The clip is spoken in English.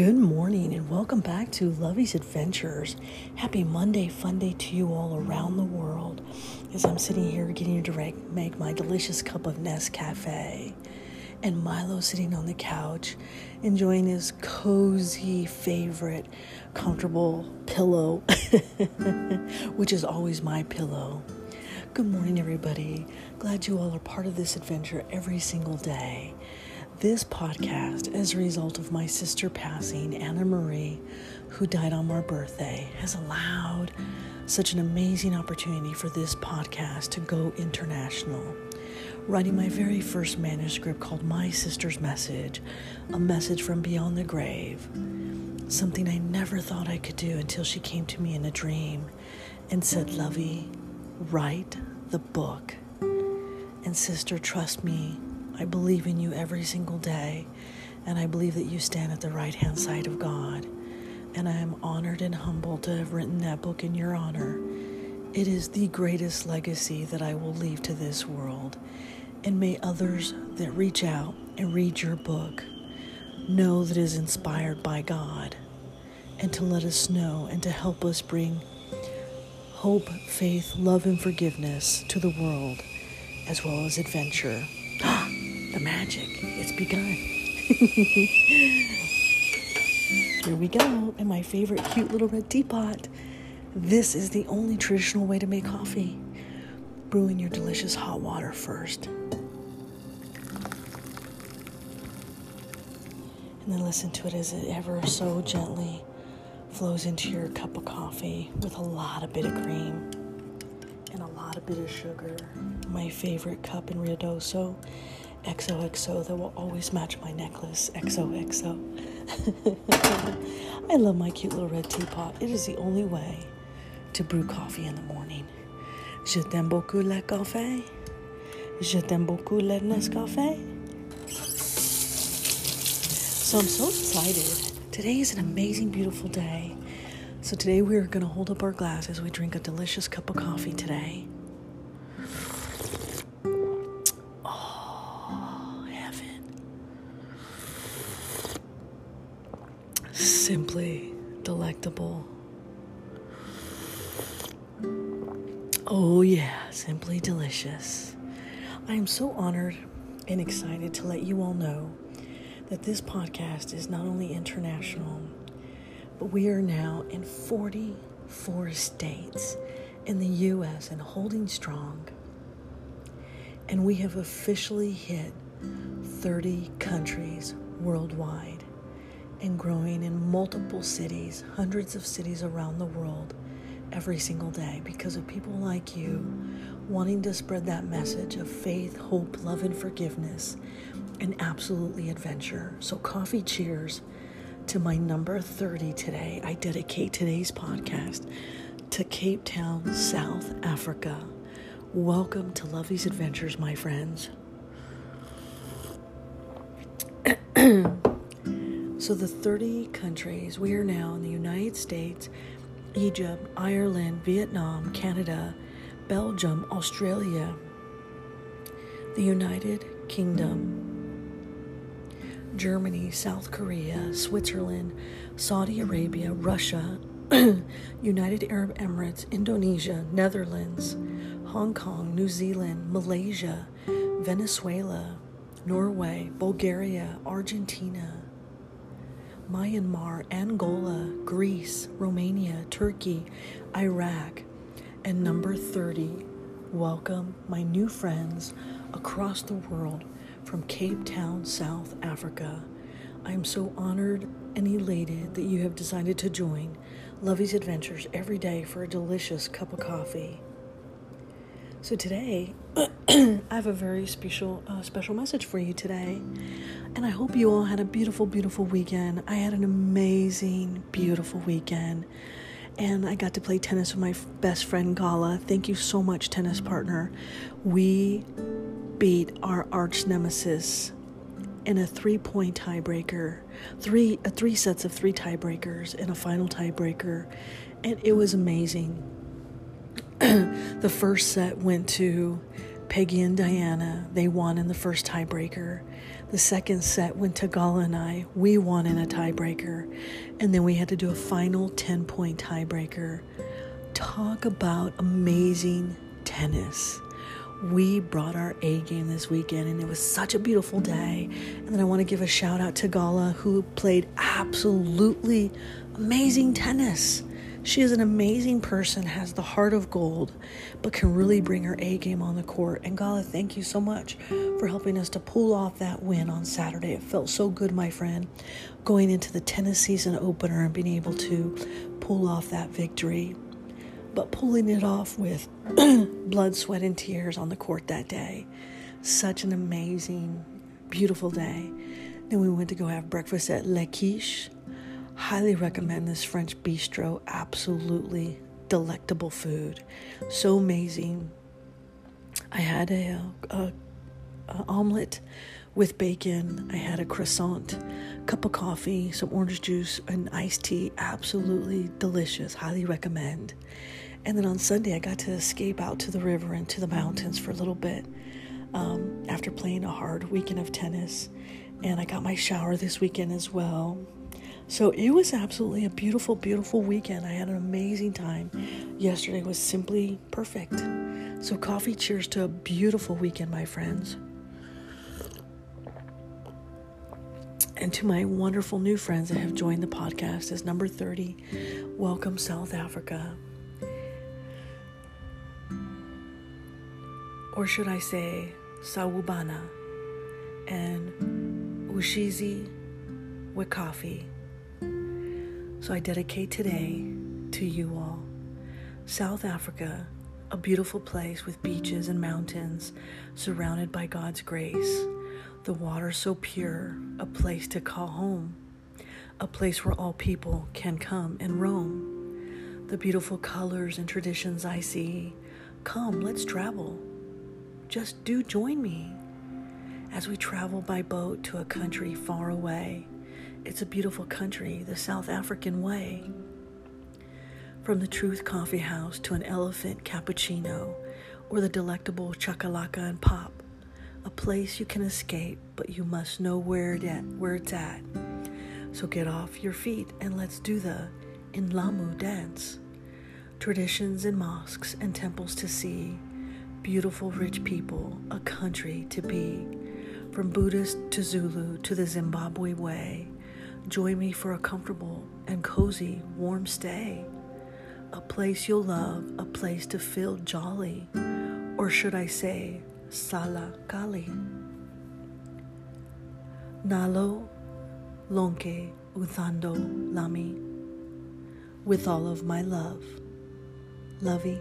Good morning and welcome back to Lovey's Adventures. Happy Monday, fun day to you all around the world as I'm sitting here getting to make my delicious cup of Nescafe. And Milo sitting on the couch enjoying his cozy favorite comfortable pillow, which is always my pillow. Good morning, everybody. Glad you all are part of this adventure every single day. This podcast, as a result of my sister passing, Anna Marie, who died on my birthday, has allowed such an amazing opportunity for this podcast to go international. Writing my very first manuscript called My Sister's Message, a message from beyond the grave. Something I never thought I could do until she came to me in a dream and said, Lovey, write the book. And sister, trust me, I believe in you every single day, and I believe that you stand at the right hand side of God. And I am honored and humbled to have written that book in your honor. It is the greatest legacy that I will leave to this world. And may others that reach out and read your book know that it is inspired by God, and to let us know and to help us bring hope, faith, love, and forgiveness to the world, as well as adventure. Ah! The magic, it's begun. Here we go, in my favorite cute little red teapot. This is the only traditional way to make coffee. Brewing your delicious hot water first. And then listen to it as it ever so gently flows into your cup of coffee with a lot of bit of cream and a lot of bit of sugar. My favorite cup in Ruidoso XOXO that will always match my necklace. XOXO. I love my cute little red teapot. It is the only way to brew coffee in the morning. Je t'aime beaucoup le café. Je t'aime beaucoup le Nescafé. So I'm so excited. Today is an amazing, beautiful day. So today we are going to hold up our glass as we drink a delicious cup of coffee today. Simply delectable. Oh, yeah, simply delicious. I am so honored and excited to let you all know that this podcast is not only international, but we are now in 44 states in the U.S. and holding strong. And we have officially hit 30 countries worldwide and growing in multiple cities, hundreds of cities around the world every single day because of people like you wanting to spread that message of faith, hope, love, and forgiveness, and absolutely adventure. So, coffee cheers to my number 30 today. I dedicate today's podcast to Cape Town, South Africa. Welcome to Lovey's Adventures, my friends. So, the 30 countries, we are now in the United States, Egypt, Ireland, Vietnam, Canada, Belgium, Australia, the United Kingdom, Germany, South Korea, Switzerland, Saudi Arabia, Russia, United Arab Emirates, Indonesia, Netherlands, Hong Kong, New Zealand, Malaysia, Venezuela, Norway, Bulgaria, Argentina, Myanmar, Angola, Greece, Romania, Turkey, Iraq, and number 30. Welcome, my new friends across the world from Cape Town, South Africa. I am so honored and elated that you have decided to join Lovey's Adventures every day for a delicious cup of coffee. So today, I have a very special uh, special message for you today. And I hope you all had a beautiful beautiful weekend. I had an amazing beautiful weekend. And I got to play tennis with my best friend Gala. Thank you so much tennis partner. We beat our arch nemesis in a three-point tiebreaker. Three uh, three sets of three tiebreakers and a final tiebreaker. And it was amazing the first set went to Peggy and Diana, they won in the first tiebreaker. The second set went to Gala and I. We won in a tiebreaker. And then we had to do a final 10 point tiebreaker. Talk about amazing tennis. We brought our A game this weekend and it was such a beautiful day. And then I want to give a shout out to Gala who played absolutely amazing tennis. She is an amazing person, has the heart of gold, but can really bring her A game on the court. And Gala, thank you so much for helping us to pull off that win on Saturday. It felt so good, my friend, going into the tennis season opener and being able to pull off that victory. But pulling it off with blood, sweat, and tears on the court that day. Such an amazing, beautiful day. Then we went to go have breakfast at Le Quiche Highly recommend this French bistro. Absolutely delectable food. So amazing. I had a, a, a omelet with bacon. I had a croissant, cup of coffee, some orange juice, and iced tea. Absolutely delicious. Highly recommend. And then on Sunday, I got to escape out to the river and to the mountains for a little bit um, after playing a hard weekend of tennis. And I got my shower this weekend as well. So it was absolutely a beautiful, beautiful weekend. I had an amazing time. Yesterday was simply perfect. So, coffee cheers to a beautiful weekend, my friends. And to my wonderful new friends that have joined the podcast as number 30, welcome South Africa. Or should I say, Sawubona and Ushizi coffee. So I dedicate today to you all. South Africa, a beautiful place with beaches and mountains surrounded by God's grace. The water so pure, a place to call home, a place where all people can come and roam. The beautiful colors and traditions I see. Come, let's travel. Just do join me as we travel by boat to a country far away it's a beautiful country, the South African way. From the Truth Coffee House to an elephant cappuccino or the delectable chakalaka and pop, a place you can escape, but you must know where, it at, where it's at. So get off your feet and let's do the Indlamu dance. Traditions and mosques and temples to see, beautiful rich people, a country to be. From Buddhist to Zulu to the Zimbabwe way, Join me for a comfortable and cozy, warm stay. A place you'll love, a place to feel jolly, or should I say, Sala Kali. Nalo Lonke Uthando Lami. With all of my love. Lovey.